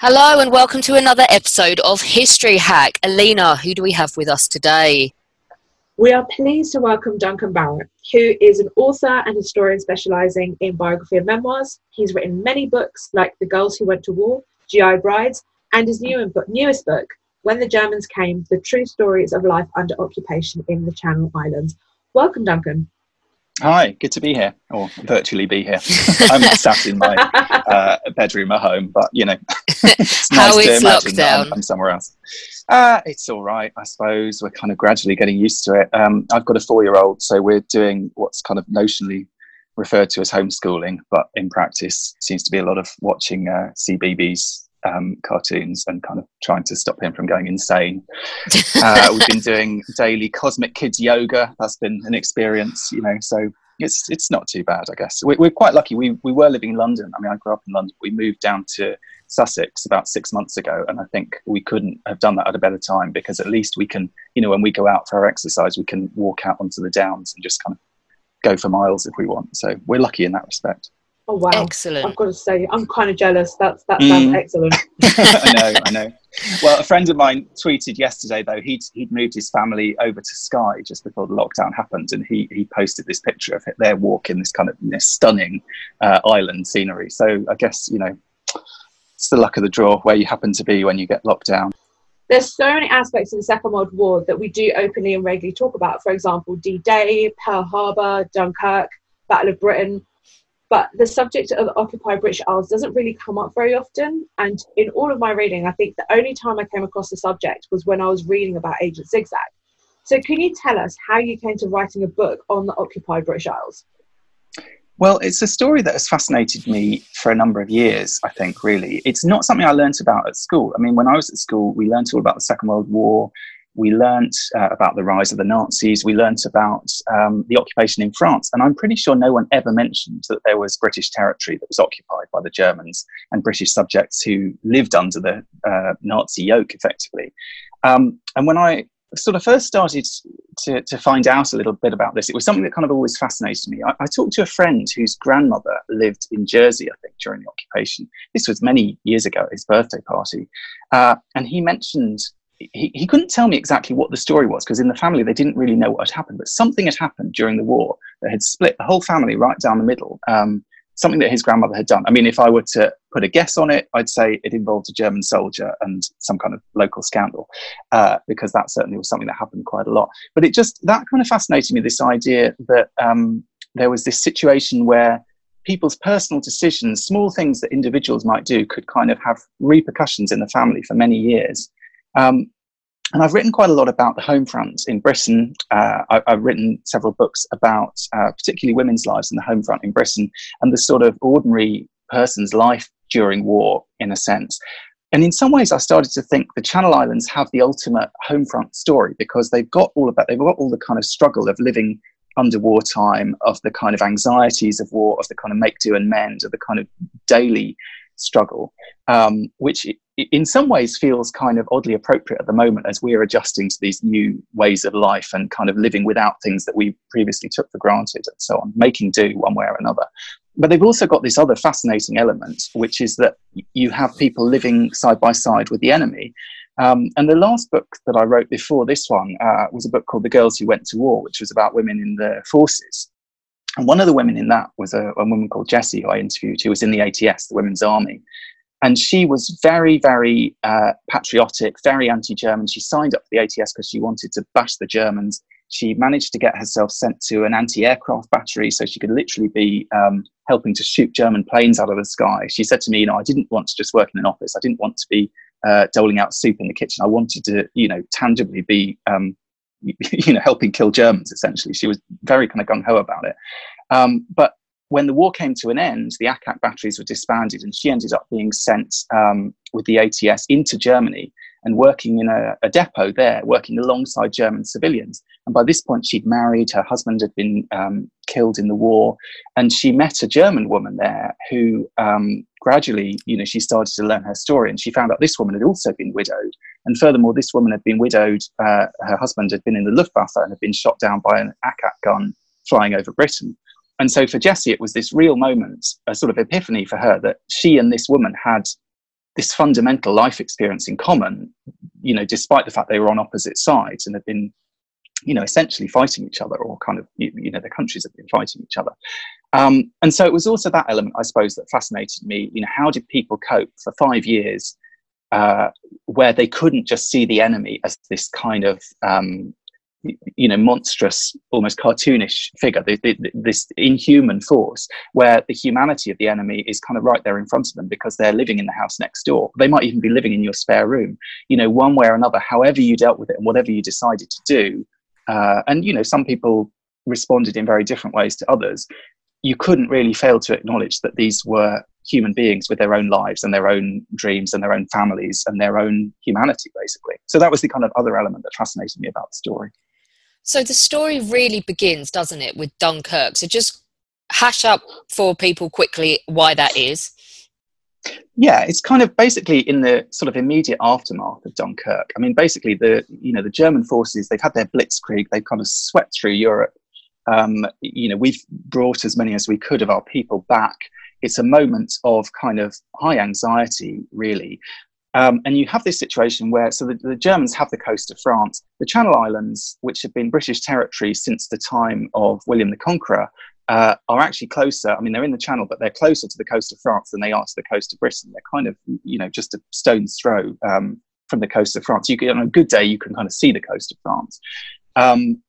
Hello and welcome to another episode of History Hack. Alina, who do we have with us today? We are pleased to welcome Duncan Barrett, who is an author and historian specializing in biography and memoirs. He's written many books like The Girls Who Went to War, GI Brides, and his new newest book, When the Germans Came The True Stories of Life Under Occupation in the Channel Islands. Welcome, Duncan. Hi, good to be here, or virtually be here. I'm sat in my uh, bedroom at home, but you know, it's nice How is lockdown? I'm, I'm, somewhere else. Uh, it's all right, I suppose. We're kind of gradually getting used to it. Um, I've got a four-year-old, so we're doing what's kind of notionally referred to as homeschooling, but in practice seems to be a lot of watching uh, CBeebies um, cartoons and kind of trying to stop him from going insane. Uh, we've been doing daily Cosmic Kids yoga. That's been an experience, you know. So it's it's not too bad, I guess. We, are quite lucky. We we were living in London. I mean, I grew up in London. We moved down to Sussex about six months ago, and I think we couldn't have done that at a better time because at least we can, you know, when we go out for our exercise, we can walk out onto the downs and just kind of go for miles if we want. So we're lucky in that respect. Oh wow! Excellent. I've got to say, I'm kind of jealous. That's that mm. sounds excellent. I know, I know. Well, a friend of mine tweeted yesterday though he'd he'd moved his family over to Skye just before the lockdown happened, and he he posted this picture of their walk in this kind of this stunning uh, island scenery. So I guess you know it's the luck of the draw where you happen to be when you get locked down. There's so many aspects of the Second World War that we do openly and regularly talk about. For example, D-Day, Pearl Harbor, Dunkirk, Battle of Britain but the subject of occupied British Isles doesn't really come up very often. And in all of my reading, I think the only time I came across the subject was when I was reading about Agent Zigzag. So, can you tell us how you came to writing a book on the occupied British Isles? Well, it's a story that has fascinated me for a number of years, I think, really. It's not something I learnt about at school. I mean, when I was at school, we learnt all about the Second World War, we learnt uh, about the rise of the Nazis. We learnt about um, the occupation in France. And I'm pretty sure no one ever mentioned that there was British territory that was occupied by the Germans and British subjects who lived under the uh, Nazi yoke, effectively. Um, and when I sort of first started to, to find out a little bit about this, it was something that kind of always fascinated me. I, I talked to a friend whose grandmother lived in Jersey, I think, during the occupation. This was many years ago his birthday party. Uh, and he mentioned he, he couldn't tell me exactly what the story was because in the family they didn't really know what had happened, but something had happened during the war that had split the whole family right down the middle. Um, something that his grandmother had done. I mean, if I were to put a guess on it, I'd say it involved a German soldier and some kind of local scandal, uh, because that certainly was something that happened quite a lot. But it just that kind of fascinated me. This idea that um, there was this situation where people's personal decisions, small things that individuals might do, could kind of have repercussions in the family for many years. Um, and I've written quite a lot about the home front in Britain. Uh, I, have written several books about uh, particularly women's lives in the home front in Britain and the sort of ordinary person's life during war, in a sense. And in some ways, I started to think the Channel Islands have the ultimate home front story because they've got all of that. They've got all the kind of struggle of living under wartime, of the kind of anxieties of war, of the kind of make do and mend, of the kind of daily struggle, um, which in some ways feels kind of oddly appropriate at the moment as we're adjusting to these new ways of life and kind of living without things that we previously took for granted and so on, making do one way or another. But they've also got this other fascinating element, which is that you have people living side by side with the enemy. Um, and the last book that I wrote before this one uh, was a book called The Girls Who Went to War, which was about women in the forces. And one of the women in that was a, a woman called Jessie, who I interviewed, who was in the ATS, the Women's Army. And she was very, very uh, patriotic, very anti German. She signed up for the ATS because she wanted to bash the Germans. She managed to get herself sent to an anti aircraft battery so she could literally be um, helping to shoot German planes out of the sky. She said to me, You know, I didn't want to just work in an office, I didn't want to be uh, doling out soup in the kitchen. I wanted to, you know, tangibly be um, you know, helping kill Germans. Essentially, she was very kind of gung ho about it. Um, but when the war came to an end, the ack-ack batteries were disbanded, and she ended up being sent um, with the ATS into Germany and working in a, a, depot there, working alongside German civilians. And by this point, she'd married, her husband had been um, killed in the war, and she met a German woman there who um, gradually, you know, she started to learn her story, and she found out this woman had also been widowed. And furthermore, this woman had been widowed, uh, her husband had been in the Luftwaffe and had been shot down by an ack-ack gun flying over Britain. And so for Jessie, it was this real moment, a sort of epiphany for her that she and this woman had this fundamental life experience in common, you know, despite the fact they were on opposite sides and had been, you know, essentially fighting each other or kind of, you, know, the countries had been fighting each other. Um, and so it was also that element, I suppose, that fascinated me. You know, how did people cope for five years uh, where they couldn't just see the enemy as this kind of um, you know monstrous almost cartoonish figure this inhuman force where the humanity of the enemy is kind of right there in front of them because they're living in the house next door. They might even be living in your spare room you know one way or another however you dealt with it and whatever you decided to do uh, and you know some people responded in very different ways to others. You couldn't really fail to acknowledge that these were human beings with their own lives and their own dreams and their own families and their own humanity basically. So that was the kind of other element that fascinated me about the story so the story really begins, doesn't it, with Dunkirk? So just hash up for people quickly why that is. Yeah, it's kind of basically in the sort of immediate aftermath of Dunkirk. I mean, basically the you know the German forces they've had their blitzkrieg, they've kind of swept through Europe. Um, you know, we've brought as many as we could of our people back. It's a moment of kind of high anxiety, really. Um, and you have this situation where, so the, the, Germans have the coast of France. The Channel Islands, which have been British territory since the time of William the Conqueror, uh, are actually closer. I mean, they're in the Channel, but they're closer to the coast of France than they are to the coast of Britain. They're kind of, you know, just a stone's throw um, from the coast of France. You can, on a good day, you can kind of see the coast of France. Um,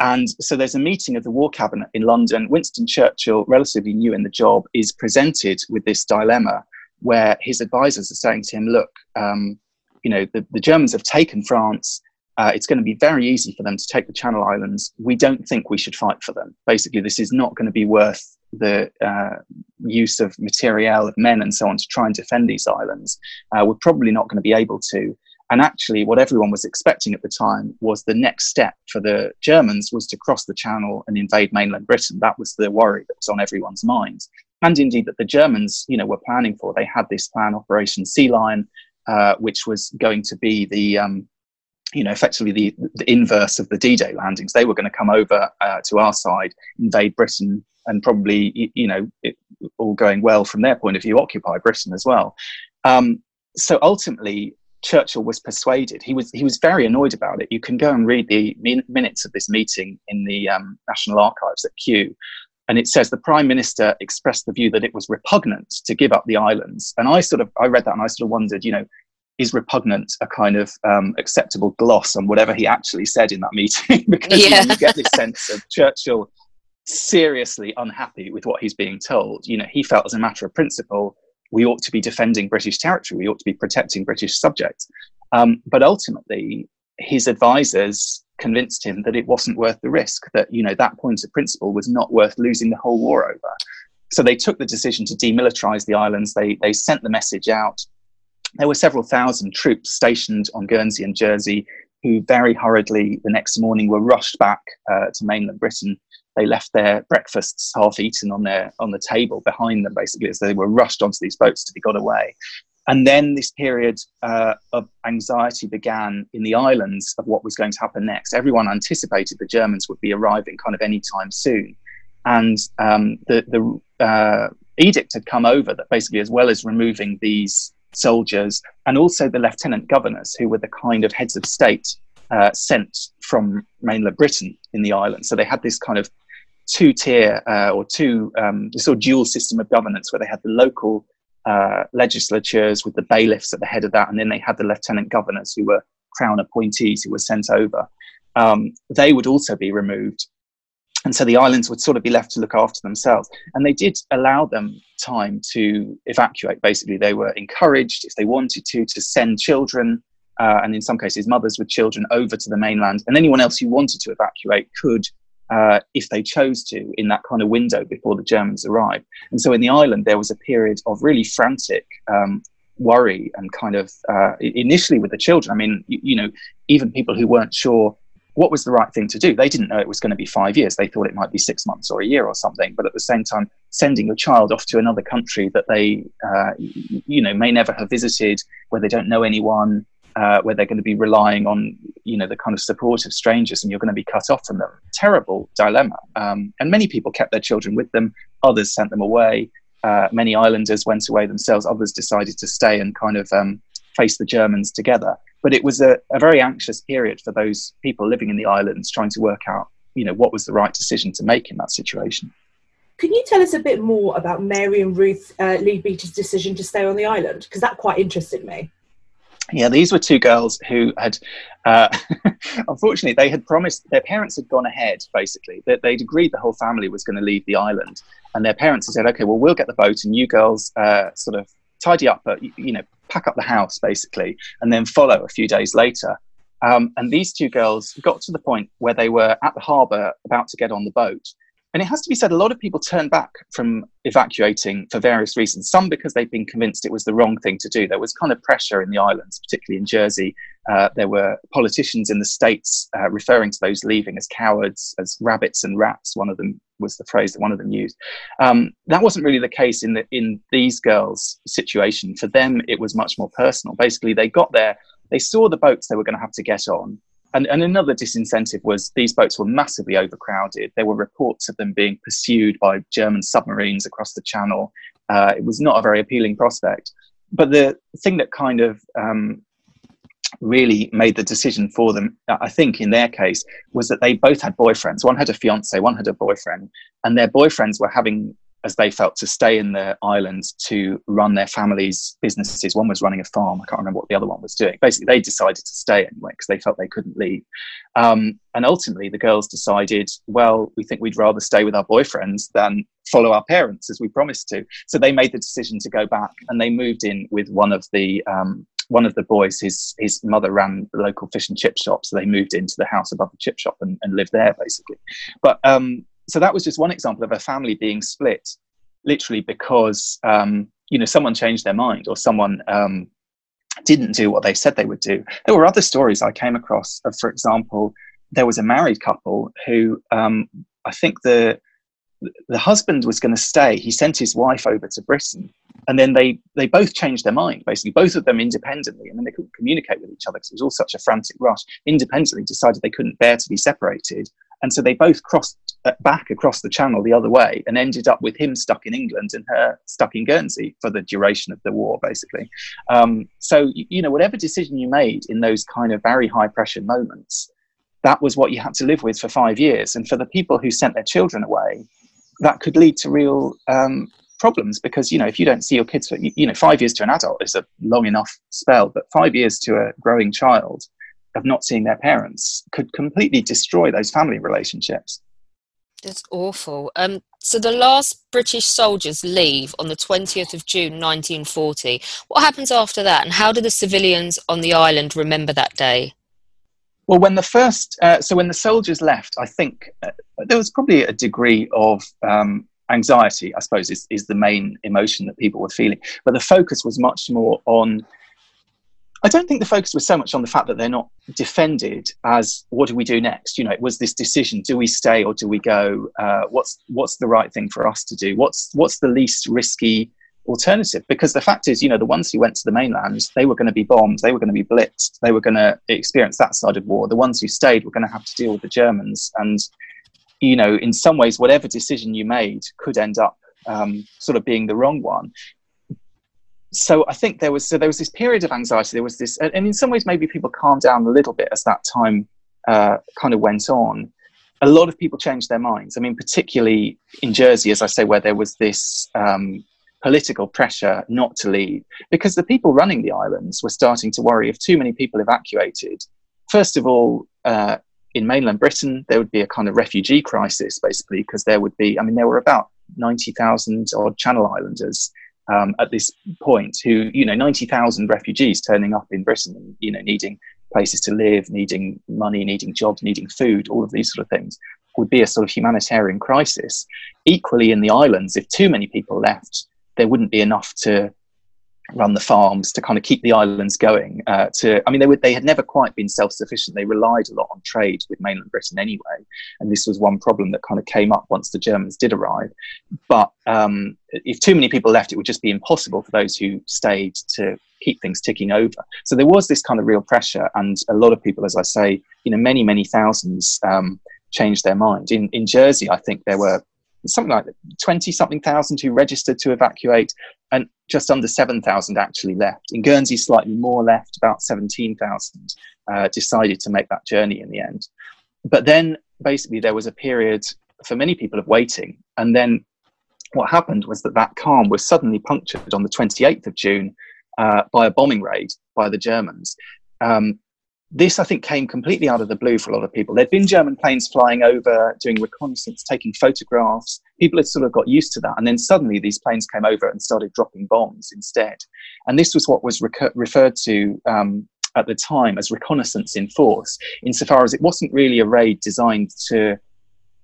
and so there's a meeting of the War Cabinet in London. Winston Churchill, relatively new in the job, is presented with this dilemma where his advisors are saying to him, look, um, you know, the, the, Germans have taken France. Uh, it's going to be very easy for them to take the Channel Islands. We don't think we should fight for them. Basically, this is not going to be worth the uh, use of materiel, of men, and so on to try and defend these islands. Uh, we're probably not going to be able to. And actually, what everyone was expecting at the time was the next step for the Germans was to cross the Channel and invade mainland Britain. That was the worry that was on everyone's minds and indeed that the Germans, you know, were planning for. They had this plan, Operation Sea Lion, uh, which was going to be the, um, you know, effectively the, the inverse of the D-Day landings. They were going to come over uh, to our side, invade Britain, and probably, you know, it, all going well from their point of view, occupy Britain as well. Um, so ultimately, Churchill was persuaded. He was he was very annoyed about it. You can go and read the min- minutes of this meeting in the um, National Archives at Kew, and it says the prime minister expressed the view that it was repugnant to give up the islands. And i sort of i read that and i sort of wondered you know is repugnant a kind of um, acceptable gloss on whatever he actually said in that meeting? Because yeah. you, know, you get this sense of churchill seriously unhappy with what he's being told. You know he felt as a matter of principle we ought to be defending british territory. We ought to be protecting british subjects. Um, but ultimately his advisors convinced him that it wasn't worth the risk, that, you know, that point of principle was not worth losing the whole war over. So they took the decision to demilitarize the islands. They, they sent the message out. There were several thousand troops stationed on Guernsey and Jersey who very hurriedly the next morning were rushed back uh, to mainland Britain. They left their breakfasts half eaten on their on the table behind them, basically, as they were rushed onto these boats to be got away. And then this period uh, of anxiety began in the islands of what was going to happen next. Everyone anticipated the Germans would be arriving kind of any time soon. And um, the, the uh, edict had come over that basically, as well as removing these soldiers and also the lieutenant governors, who were the kind of heads of state uh, sent from mainland Britain in the island. So they had this kind of two tier uh, or two um, sort of dual system of governance where they had the local uh, legislatures with the bailiffs at the head of that, and then they had the lieutenant governors who were crown appointees who were sent over. Um, they would also be removed. And so the islands would sort of be left to look after themselves. And they did allow them time to evacuate. Basically, they were encouraged, if they wanted to, to send children, uh, and in some cases, mothers with children, over to the mainland. And anyone else who wanted to evacuate could uh, if they chose to, in that kind of window before the Germans arrived. And so in the island, there was a period of really frantic um, worry and kind of uh, initially with the children. I mean, you, you, know, even people who weren't sure what was the right thing to do, they didn't know it was going to be five years. They thought it might be six months or a year or something. But at the same time, sending your child off to another country that they, uh, you know, may never have visited, where they don't know anyone, uh, where they're going to be relying on you know the kind of support of strangers and you're going to be cut off from them. Terrible dilemma. Um, and many people kept their children with them. Others sent them away. Uh, many islanders went away themselves. Others decided to stay and kind of um, face the germans together. But it was a, a, very anxious period for those people living in the islands trying to work out you know what was the right decision to make in that situation. Can you tell us a bit more about Mary and Ruth uh, Leadbeater's decision to stay on the island? Because that quite interested me yeah, these were two girls who had, uh, unfortunately, they had promised, their parents had gone ahead, basically, that they'd agreed the whole family was going to leave the island. And their parents had said, okay, well, we'll get the boat and you girls uh, sort of tidy up, uh, you know, pack up the house, basically, and then follow a few days later. Um, and these two girls got to the point where they were at the harbour about to get on the boat. And it has to be said, a lot of people turned back from evacuating for various reasons. Some because they'd been convinced it was the wrong thing to do. There was kind of pressure in the islands, particularly in Jersey. Uh, there were politicians in the states uh, referring to those leaving as cowards, as rabbits and rats. One of them was the phrase that one of them used. Um, that wasn't really the case in the in these girls' situation. For them, it was much more personal. Basically, they got there, they saw the boats they were going to have to get on and, and another disincentive was these boats were massively overcrowded. There were reports of them being pursued by German submarines across the channel. Uh, it was not a very appealing prospect. But the thing that kind of um, really made the decision for them, I think, in their case, was that they both had boyfriends. One had a fiance, one had a boyfriend, and their boyfriends were having as they felt to stay in the islands to run their families' businesses. One was running a farm. I can't remember what the other one was doing. Basically, they decided to stay anyway because they felt they couldn't leave. Um, and ultimately, the girls decided, well, we think we'd rather stay with our boyfriends than follow our parents as we promised to. So they made the decision to go back, and they moved in with one of the um, one of the boys. His his mother ran the local fish and chip shop, so they moved into the house above the chip shop and, and lived there basically. But um, so that was just one example of a family being split, literally because um, you know someone changed their mind or someone um, didn't do what they said they would do. There were other stories I came across. Of, for example, there was a married couple who um, I think the the husband was going to stay. He sent his wife over to Britain, and then they they both changed their mind. Basically, both of them independently, and then they couldn't communicate with each other because it was all such a frantic rush. Independently, decided they couldn't bear to be separated, and so they both crossed uh, back across the channel the other way and ended up with him stuck in England and her stuck in Guernsey for the duration of the war, basically. Um, so, you know, whatever decision you made in those kind of very high pressure moments, that was what you had to live with for five years. And for the people who sent their children away, that could lead to real um, problems because, you know, if you don't see your kids for, you know, five years to an adult is a long enough spell, but five years to a growing child of not seeing their parents could completely destroy those family relationships. That's awful. Um, so the last British soldiers leave on the 20th of June 1940. What happens after that, and how do the civilians on the island remember that day? Well, when the first, uh, so when the soldiers left, I think uh, there was probably a degree of um, anxiety, I suppose, is, is the main emotion that people were feeling. But the focus was much more on I don't think the focus was so much on the fact that they're not defended as what do we do next. You know, it was this decision: do we stay or do we go? Uh, what's what's the right thing for us to do? What's what's the least risky alternative? Because the fact is, you know, the ones who went to the mainland, they were going to be bombed, they were going to be blitzed, they were going to experience that side of war. The ones who stayed were going to have to deal with the Germans, and you know, in some ways, whatever decision you made could end up um, sort of being the wrong one so I think there was so there was this period of anxiety. There was this, and in some ways, maybe people calmed down a little bit as that time uh, kind of went on. a lot of people changed their minds. I mean, particularly in Jersey, as I say, where there was this um, political pressure not to leave, because the people running the islands were starting to worry if too many people evacuated. First of all, uh, in mainland Britain, there would be a kind of refugee crisis, basically, because there would be, I mean, there were about 90,000 odd Channel Islanders um, at this point who, you know, 90,000 refugees turning up in Britain you know, needing places to live, needing money, needing jobs, needing food, all of these sort of things would be a sort of humanitarian crisis. Equally, in the islands, if too many people left, there wouldn't be enough to run the farms to kind of keep the islands going. Uh, to, I mean, they would they had never quite been self sufficient. They relied a lot on trade with mainland Britain anyway, and this was one problem that kind of came up once the Germans did arrive. But um, if too many people left, it would just be impossible for those who stayed to keep things ticking over. So there was this kind of real pressure, and a lot of people, as I say, you know, many many thousands. Um, changed their mind. In in Jersey, I think there were something like 20 something thousand who registered to evacuate and just under 7,000 actually left. In Guernsey, slightly more left, about 17,000 uh, decided to make that journey in the end. But then basically there was a period for many people of waiting. And then what happened was that that calm was suddenly punctured on the 28th of June uh, by a bombing raid by the Germans. Um, this, I think, came completely out of the blue for a lot of people. There'd been German planes flying over, doing reconnaissance, taking photographs. People had sort of got used to that. And then suddenly these planes came over and started dropping bombs instead. And this was what was rec- referred to um, at the time as reconnaissance in force, insofar as it wasn't really a raid designed to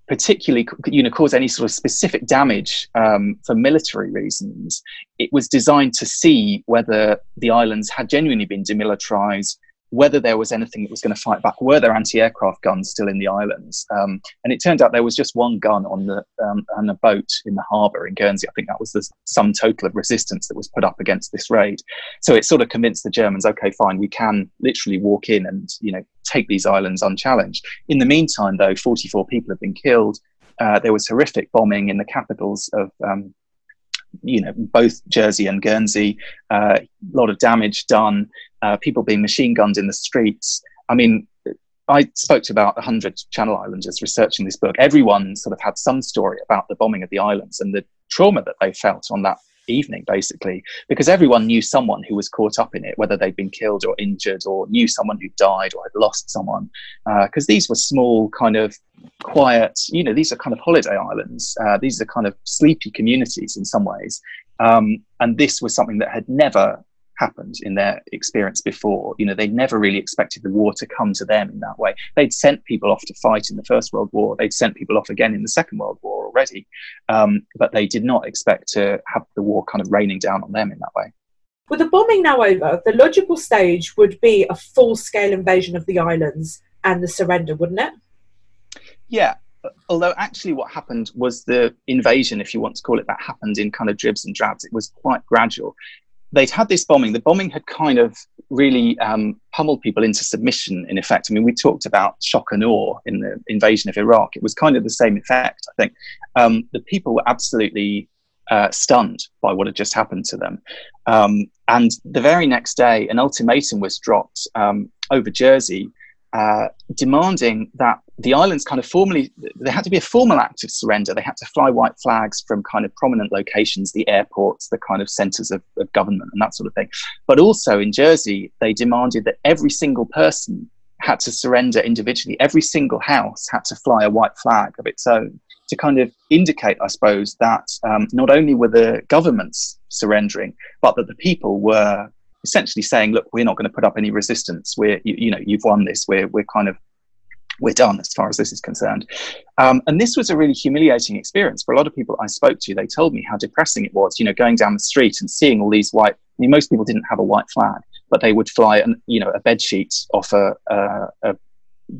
particularly you know cause any sort of specific damage um, for military reasons it was designed to see whether the islands had genuinely been demilitarized whether there was anything that was going to fight back. Were there anti-aircraft guns still in the islands? Um, and it turned out there was just one gun on the um, on a boat in the harbour in Guernsey. I think that was the sum total of resistance that was put up against this raid. So it sort of convinced the Germans, okay, fine, we can literally walk in and you know take these islands unchallenged. In the meantime, though, 44 people have been killed. Uh, there was horrific bombing in the capitals of um, you know both Jersey and Guernsey. Uh, a lot of damage done. Uh, people being machine gunned in the streets. I mean, I spoke to about 100 Channel Islanders researching this book. Everyone sort of had some story about the bombing of the islands and the trauma that they felt on that evening, basically, because everyone knew someone who was caught up in it, whether they'd been killed or injured, or knew someone who died or had lost someone. Because uh, these were small, kind of quiet, you know, these are kind of holiday islands. Uh, these are kind of sleepy communities in some ways. Um, and this was something that had never happened in their experience before. You know, they never really expected the war to come to them in that way. They'd sent people off to fight in the First World War. They'd sent people off again in the Second World War already, um, but they did not expect to have the war kind of raining down on them in that way. With the bombing now over, the logical stage would be a full-scale invasion of the islands and the surrender, wouldn't it? Yeah, although actually what happened was the invasion if you want to call it that happened in kind of dribs and drabs it was quite gradual they'd had this bombing. The bombing had kind of really um, pummeled people into submission, in effect. I mean, we talked about shock and awe in the invasion of Iraq. It was kind of the same effect, I think. Um, the people were absolutely uh, stunned by what had just happened to them. Um, and the very next day, an ultimatum was dropped um, over Jersey uh, demanding that the islands kind of formally, there had to be a formal act of surrender. They had to fly white flags from kind of prominent locations, the airports, the kind of centers of, of government, and that sort of thing. But also in Jersey, they demanded that every single person had to surrender individually. Every single house had to fly a white flag of its own to kind of indicate, I suppose, that um, not only were the governments surrendering, but that the people were essentially saying, look, we're not going to put up any resistance. We're, you, you know, you've won this. We're, we're kind of, we're done as far as this is concerned. Um, and this was a really humiliating experience for a lot of people I spoke to. They told me how depressing it was, you know, going down the street and seeing all these white, I mean, most people didn't have a white flag, but they would fly, an, you know, a bed sheet off a, a, a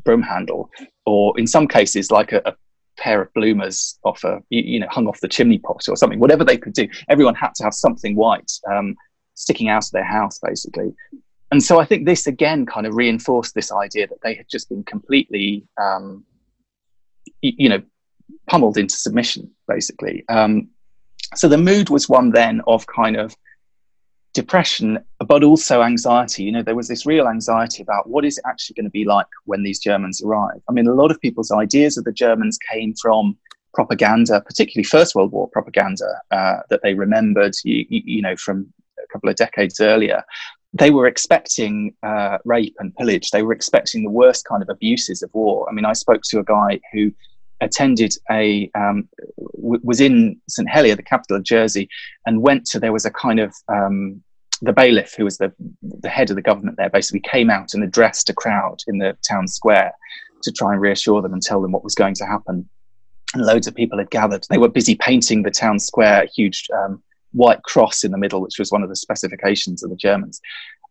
broom handle, or in some cases, like a, a pair of bloomers off a you, know hung off the chimney pot or something whatever they could do everyone had to have something white um, sticking out of their house, basically. And so I think this again kind of reinforced this idea that they had just been completely, um, you know, pummeled into submission, basically. Um, so the mood was one then of kind of depression, but also anxiety. You know, there was this real anxiety about what is it actually going to be like when these Germans arrive. I mean, a lot of people's ideas of the Germans came from propaganda, particularly First World War propaganda uh, that they remembered, you, you, know, from couple of decades earlier. They were expecting uh, rape and pillage. They were expecting the worst kind of abuses of war. I mean, I spoke to a guy who attended a um, w- was in St Helier, the capital of Jersey, and went to there was a kind of um, the bailiff, who was the the head of the government there, basically came out and addressed a crowd in the town square to try and reassure them and tell them what was going to happen. And loads of people had gathered. They were busy painting the town square huge um, white cross in the middle, which was one of the specifications of the Germans.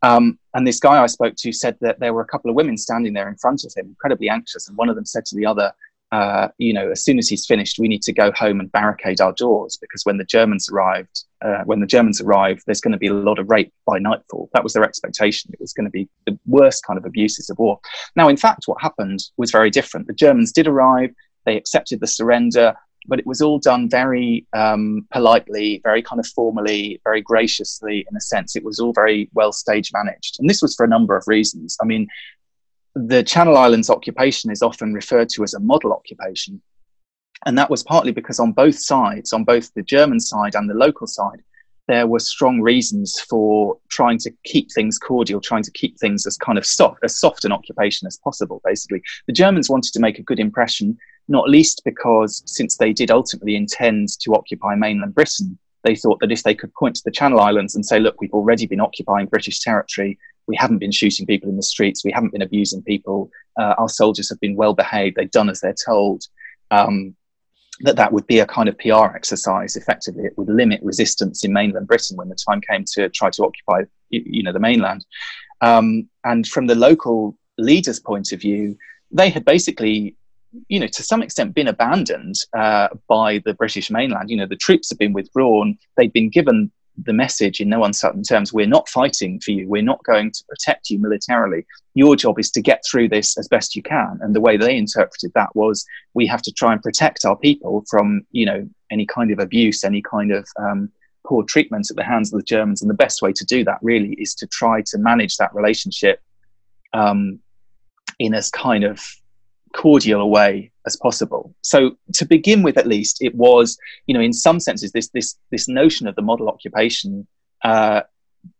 Um, and this guy I spoke to said that there were a couple of women standing there in front of him, incredibly anxious. And one of them said to the other, uh, you know, as soon as he's finished, we need to go home and barricade our doors because when the Germans arrived, uh, when the Germans arrive, there's going to be a lot of rape by nightfall. That was their expectation. It was going to be the worst kind of abuses of war. Now, in fact, what happened was very different. The Germans did arrive. They accepted the surrender, but it was all done very um, politely, very kind of formally, very graciously, in a sense. It was all very well stage managed. And this was for a number of reasons. I mean, the Channel Islands occupation is often referred to as a model occupation. And that was partly because on both sides, on both the German side and the local side, there were strong reasons for trying to keep things cordial, trying to keep things as kind of soft, as soft an occupation as possible, basically. The Germans wanted to make a good impression, not least because since they did ultimately intend to occupy mainland Britain, they thought that if they could point to the Channel Islands and say, look, we've already been occupying British territory, we haven't been shooting people in the streets, we haven't been abusing people, uh, our soldiers have been well behaved, they've done as they're told. Um, that that would be a kind of PR exercise. Effectively, it would limit resistance in mainland Britain when the time came to try to occupy, you know, the mainland. Um, and from the local leaders' point of view, they had basically, you know, to some extent, been abandoned uh, by the British mainland. You know, the troops have been withdrawn. They've been given the message in no uncertain terms we're not fighting for you we're not going to protect you militarily your job is to get through this as best you can and the way they interpreted that was we have to try and protect our people from you know any kind of abuse any kind of um, poor treatment at the hands of the germans and the best way to do that really is to try to manage that relationship um, in as kind of cordial a way as possible. So to begin with, at least, it was, you know, in some senses, this this this notion of the model occupation uh,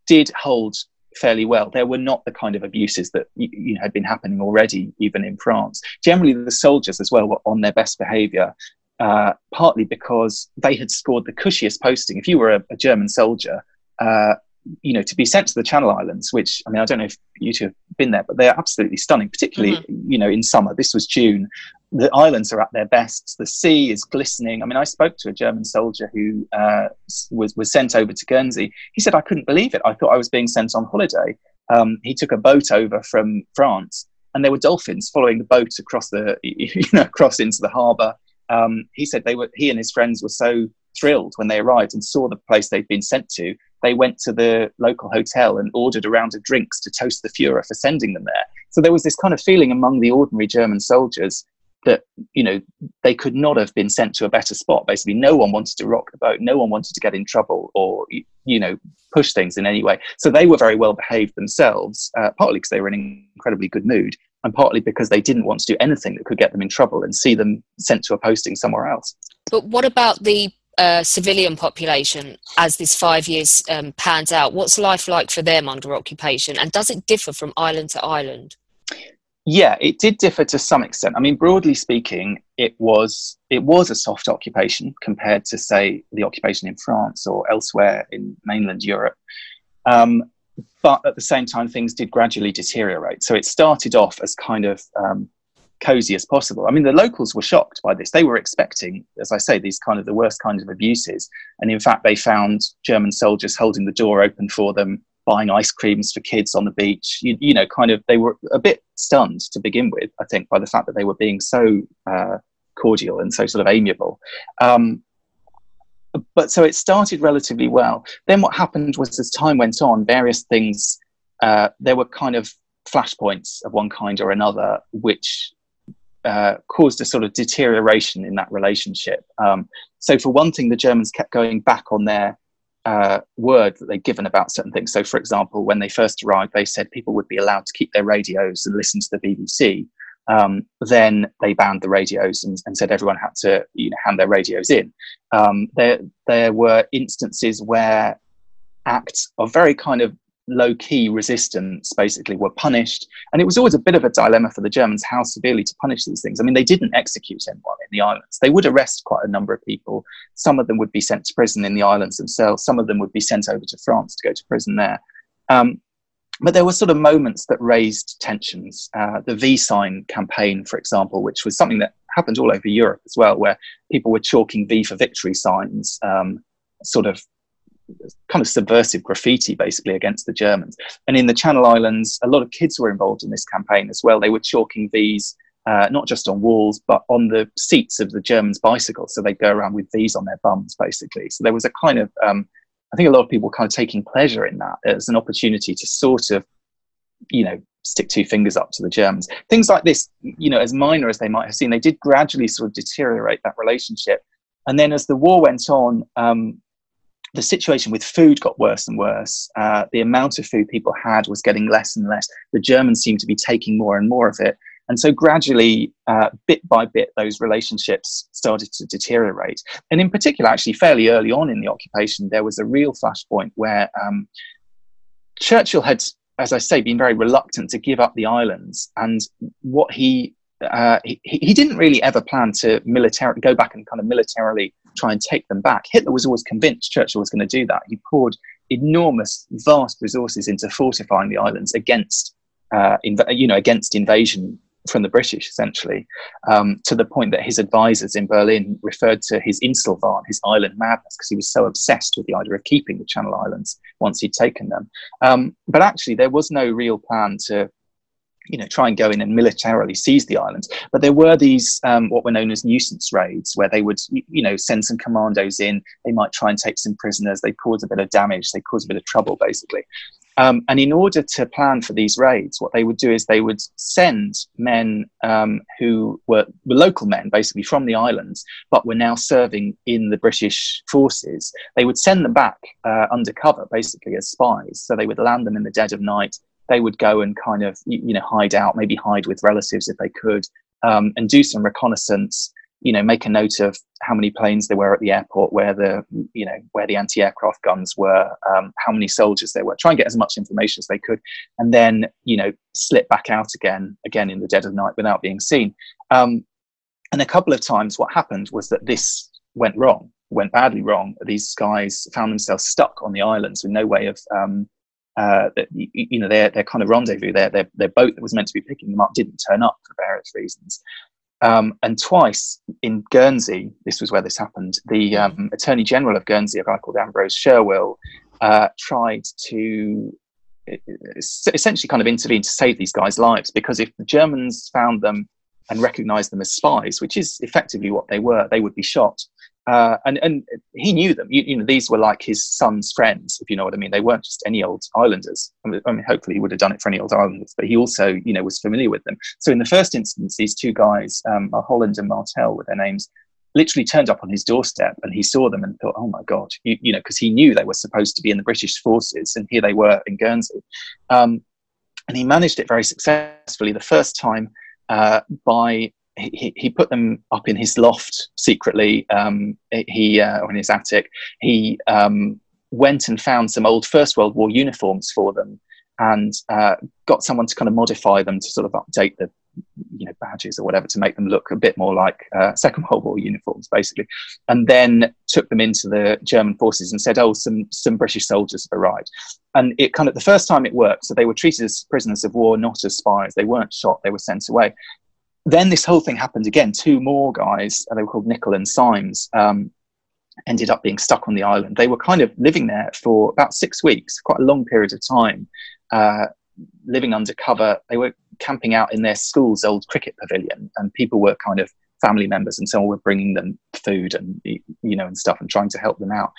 did hold fairly well. There were not the kind of abuses that you know, had been happening already, even in France. Generally, the soldiers as well were on their best behaviour. Uh, partly because they had scored the cushiest posting. If you were a, a German soldier, uh, you know, to be sent to the Channel Islands, which I mean, I don't know if you two have been there, but they're absolutely stunning, particularly, mm-hmm. you know, in summer. This was June. The islands are at their best. The sea is glistening. I mean, I spoke to a German soldier who uh, was, was sent over to Guernsey. He said, I couldn't believe it. I thought I was being sent on holiday. Um, he took a boat over from France and there were dolphins following the boat across the, you know, across into the harbour. Um, he said they were, he and his friends were so thrilled when they arrived and saw the place they'd been sent to they went to the local hotel and ordered a round of drinks to toast the Fuhrer for sending them there. So there was this kind of feeling among the ordinary German soldiers that you know they could not have been sent to a better spot. Basically, no one wanted to rock the boat, no one wanted to get in trouble or you know push things in any way. So they were very well behaved themselves, uh, partly because they were in an incredibly good mood, and partly because they didn't want to do anything that could get them in trouble and see them sent to a posting somewhere else. But what about the uh, civilian population as this five years um, pans out? What's life like for them under occupation, and does it differ from island to island? Yeah, it did differ to some extent. I mean, broadly speaking, it was it was a soft occupation compared to, say, the occupation in France or elsewhere in mainland Europe. Um, but at the same time, things did gradually deteriorate. So it started off as kind of um, cozy as possible. I mean, the locals were shocked by this. They were expecting, as I say, these kind of the worst kinds of abuses. And in fact, they found German soldiers holding the door open for them, buying ice creams for kids on the beach. You, you know, kind of, they were a bit stunned to begin with, I think, by the fact that they were being so uh, cordial and so sort of amiable. Um, but so it started relatively well. Then what happened was, as time went on, various things, uh, there were kind of flashpoints of one kind or another, which uh, caused a sort of deterioration in that relationship. Um, so, for one thing, the Germans kept going back on their uh, word that they'd given about certain things. So, for example, when they first arrived, they said people would be allowed to keep their radios and listen to the BBC. Um, then they banned the radios and, and, said everyone had to you know, hand their radios in. Um, there, there were instances where acts of very kind of low key resistance basically were punished. And it was always a bit of a dilemma for the Germans how severely to punish these things. I mean, they didn't execute anyone in the islands. They would arrest quite a number of people. Some of them would be sent to prison in the islands themselves, some of them would be sent over to France to go to prison there. Um, but there were sort of moments that raised tensions. Uh, the V sign campaign, for example, which was something that happened all over Europe as well, where people were chalking V for victory signs, um, sort of kind of subversive graffiti basically against the Germans. And in the Channel Islands, a lot of kids were involved in this campaign as well. They were chalking V's uh, not just on walls, but on the seats of the Germans' bicycles. So they'd go around with V's on their bums, basically. So there was a kind of, um, I think a lot of people kind of taking pleasure in that as an opportunity to sort of, you know, stick two fingers up to the Germans. Things like this, you know, as minor as they might have seen, they did gradually sort of deteriorate that relationship. And then as the war went on, um, the situation with food got worse and worse. Uh, the amount of food people had was getting less and less. The Germans seemed to be taking more and more of it. And so gradually, uh, bit by bit, those relationships started to deteriorate. And in particular, actually, fairly early on in the occupation, there was a real flashpoint where um, Churchill had, as I say, been very reluctant to give up the islands. And what he uh, he, he didn't really ever plan to militar- go back and kind of militarily try and take them back. Hitler was always convinced Churchill was going to do that. He poured enormous, vast resources into fortifying the islands against, uh, inv- you know, against invasion from the British, essentially, um, to the point that his advisors in Berlin referred to his Inselwahn, his island madness, because he was so obsessed with the idea of keeping the Channel Islands once he'd taken them. Um, but actually, there was no real plan to you know, try and go in and militarily seize the islands. But there were these um, what were known as nuisance raids, where they would, you know, send some commandos in. They might try and take some prisoners. They cause a bit of damage. They cause a bit of trouble, basically. Um, and in order to plan for these raids, what they would do is they would send men um, who were, were, local men, basically from the islands, but were now serving in the British forces. They would send them back uh, undercover, basically as spies. So they would land them in the dead of night they would go and kind of you know hide out, maybe hide with relatives if they could, um, and do some reconnaissance. You know, make a note of how many planes there were at the airport, where the you know where the anti-aircraft guns were, um, how many soldiers there were. Try and get as much information as they could, and then you know slip back out again, again in the dead of night without being seen. Um, and a couple of times, what happened was that this went wrong, went badly wrong. These guys found themselves stuck on the islands with no way of um, uh, that you know their their kind of rendezvous, their, their their boat that was meant to be picking them up didn't turn up for various reasons. Um, and twice in Guernsey, this was where this happened. The um, Attorney General of Guernsey, a guy called Ambrose Sherwill, uh, tried to essentially kind of intervene to save these guys' lives because if the Germans found them and recognized them as spies, which is effectively what they were, they would be shot. Uh, and and he knew them. You, you, know, these were like his son's friends, if you know what I mean. They weren't just any old islanders. I mean, I mean, hopefully he would have done it for any old islanders, but he also, you know, was familiar with them. So in the first instance, these two guys, um, Holland and Martel, with their names, literally turned up on his doorstep, and he saw them and thought, "Oh my God," you, you know, because he knew they were supposed to be in the British forces, and here they were in Guernsey. Um, and he managed it very successfully the first time uh, by he, he put them up in his loft secretly. Um, he uh, or in his attic. He um, went and found some old First World War uniforms for them, and uh, got someone to kind of modify them to sort of update the you know badges or whatever to make them look a bit more like uh, Second World War uniforms, basically. And then took them into the German forces and said, "Oh, some some British soldiers have arrived." And it kind of the first time it worked, so they were treated as prisoners of war, not as spies. They weren't shot; they were sent away then this whole thing happened again. Two more guys, uh, they were called Nicolle and Symes, um, ended up being stuck on the island. They were kind of living there for about six weeks, quite a long period of time, uh, living undercover. They were camping out in their school's old cricket pavilion, and people were kind of family members and so on were bringing them food and you know and stuff and trying to help them out.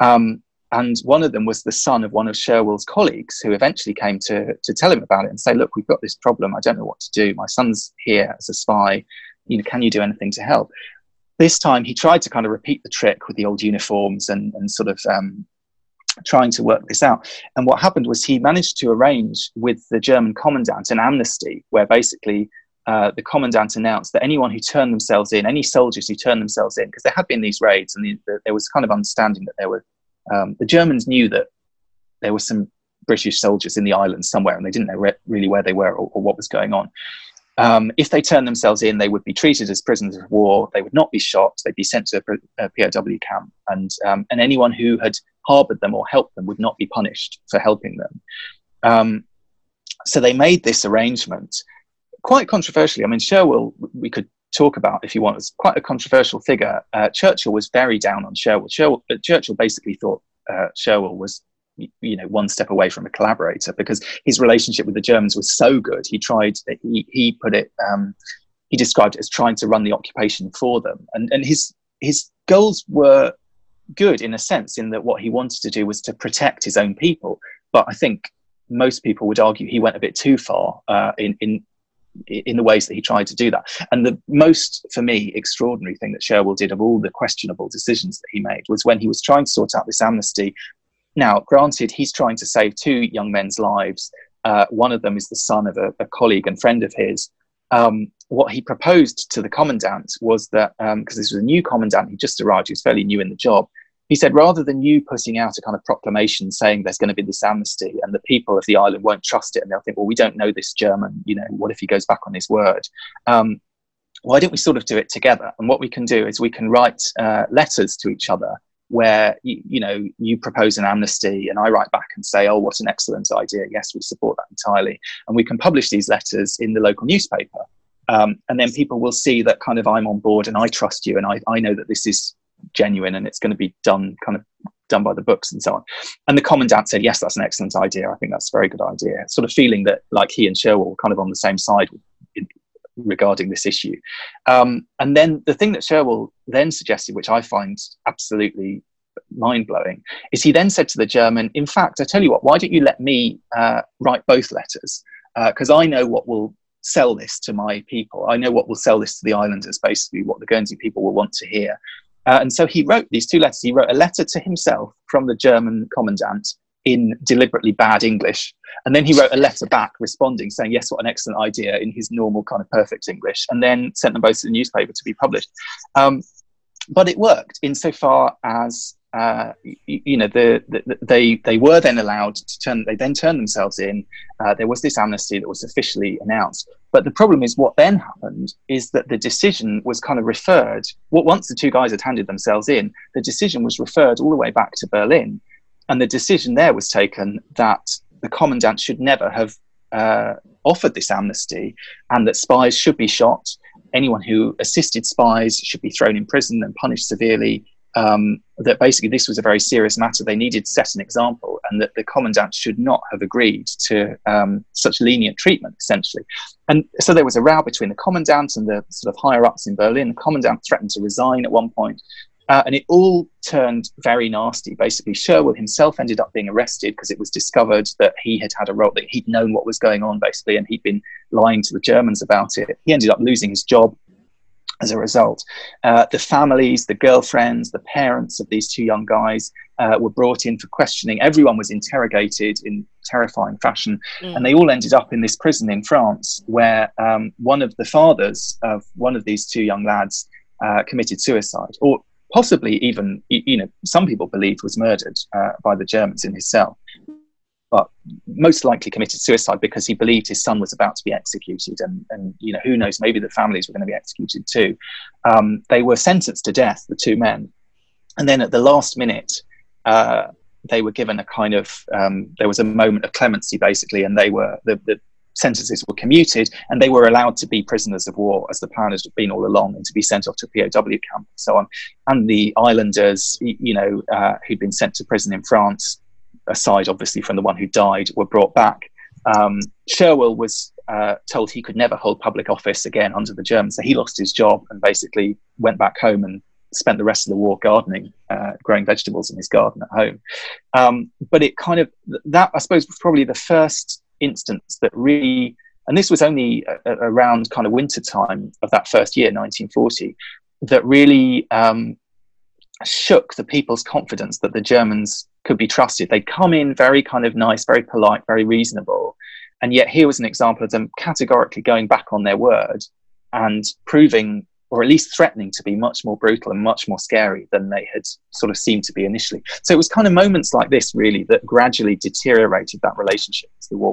Um, and one of them was the son of one of Sherwill's colleagues, who eventually came to, to tell him about it and say, Look, we've got this problem. I don't know what to do. My son's here as a spy. You know, can you do anything to help? This time he tried to kind of repeat the trick with the old uniforms and, and sort of um, trying to work this out. And what happened was he managed to arrange with the German commandant an amnesty where basically uh, the commandant announced that anyone who turned themselves in, any soldiers who turned themselves in, because there had been these raids and the, the, there was kind of understanding that there were, um, the Germans knew that there were some British soldiers in the island somewhere and they didn't know re- really where they were or, or what was going on. Um, if they turned themselves in, they would be treated as prisoners of war. They would not be shot. They'd be sent to a, a POW camp, and um, and anyone who had harbored them or helped them would not be punished for helping them. Um, so they made this arrangement quite controversially. I mean, Sherwill, we could talk about if you want, It's quite a controversial figure. Uh, Churchill was very down on Sherwill. Sherwill Churchill basically thought uh, Sherwill was you know one step away from a collaborator because his relationship with the Germans was so good. He tried. He he put it. Um, he described it as trying to run the occupation for them, and and his his goals were good in a sense in that what he wanted to do was to protect his own people. But I think most people would argue he went a bit too far uh, in in in the ways that he tried to do that. And the most, for me, extraordinary thing that Sherwill did of all the questionable decisions that he made was when he was trying to sort out this amnesty now, granted, he's trying to save two young men's lives. Uh, one of them is the son of a, a colleague and friend of his. Um, what he proposed to the commandant was that, because um, this was a new commandant, he just arrived, he was fairly new in the job. He said, rather than you putting out a kind of proclamation saying there's going to be this amnesty and the people of the island won't trust it and they'll think, well, we don't know this German, you know, what if he goes back on his word? Um, why don't we sort of do it together? And what we can do is we can write uh, letters to each other where you, you, know you propose an amnesty and I write back and say, "Oh, what an excellent idea! Yes, we support that entirely." And we can publish these letters in the local newspaper, um, and then people will see that kind of I'm on board and I trust you and I, I know that this is genuine and it's going to be done kind of done by the books and so on. And the commandant said, "Yes, that's an excellent idea. I think that's a very good idea." Sort of feeling that like he and Sherwill were kind of on the same side regarding this issue. Um, and then the thing that Sherwill then suggested, which I find absolutely mind blowing, is he then said to the German, In fact, I tell you what, why don't you let me uh, write both letters? Because uh, I know what will sell this to my people. I know what will sell this to the islanders, basically, what the Guernsey people will want to hear. Uh, and so he wrote these two letters. He wrote a letter to himself from the German commandant in deliberately bad English. And then he wrote a letter back responding, saying, Yes, what an excellent idea in his normal kind of perfect English, and then sent them both to the newspaper to be published. Um, but it worked insofar as uh, you, you, know the, the, they they were then allowed to turn they then turned themselves in uh, there was this amnesty that was officially announced but the problem is what then happened is that the decision was kind of referred what once the two guys had handed themselves in the decision was referred all the way back to berlin and the decision there was taken that the commandant should never have uh, offered this amnesty and that spies should be shot. Anyone who assisted spies should be thrown in prison and punished severely. Um, that basically this was a very serious matter. They needed to set an example, and that the commandant should not have agreed to um, such lenient treatment, essentially. And so there was a row between the commandant and the sort of higher ups in Berlin. The commandant threatened to resign at one point, uh, and it all turned very nasty. Basically, Sherwill himself ended up being arrested because it was discovered that he had had a role, that he'd known what was going on, basically, and he'd been lying to the Germans about it. He ended up losing his job as a result. Uh, the families, the girlfriends, the parents of these two young guys uh, were brought in for questioning. Everyone was interrogated in terrifying fashion, mm. and they all ended up in this prison in France where um, one of the fathers of one of these two young lads uh, committed suicide, or possibly even, you know, some people believe was murdered uh, by the Germans in his cell, but most likely committed suicide because he believed his son was about to be executed. And, and you know, who knows, maybe the families were going to be executed too. Um, they were sentenced to death, the two men. And then at the last minute, uh, they were given a kind of um, there was a moment of clemency basically and they were the, the sentences were commuted and they were allowed to be prisoners of war as the plan had been all along and to be sent off to POW camp and so on. And the islanders, you know, uh, who'd been sent to prison in France, aside obviously from the one who died, were brought back. Um, Sherwill was uh, told he could never hold public office again under the Germans, so he lost his job and basically went back home and spent the rest of the war gardening, uh, growing vegetables in his garden at home. Um, but it kind of that I suppose was probably the first instance that really, and this was only around kind of winter time of that first year, 1940, that really um, shook the people's confidence that the Germans could be trusted. They'd come in very kind of nice, very polite, very reasonable. And yet here was an example of them categorically going back on their word and proving or at least threatening to be much more brutal and much more scary than they had sort of seemed to be initially. So it was kind of moments like this, really, that gradually deteriorated that relationship as the war.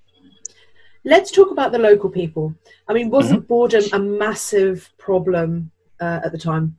Let's talk about the local people. I mean, wasn't boredom a massive problem uh, at the time?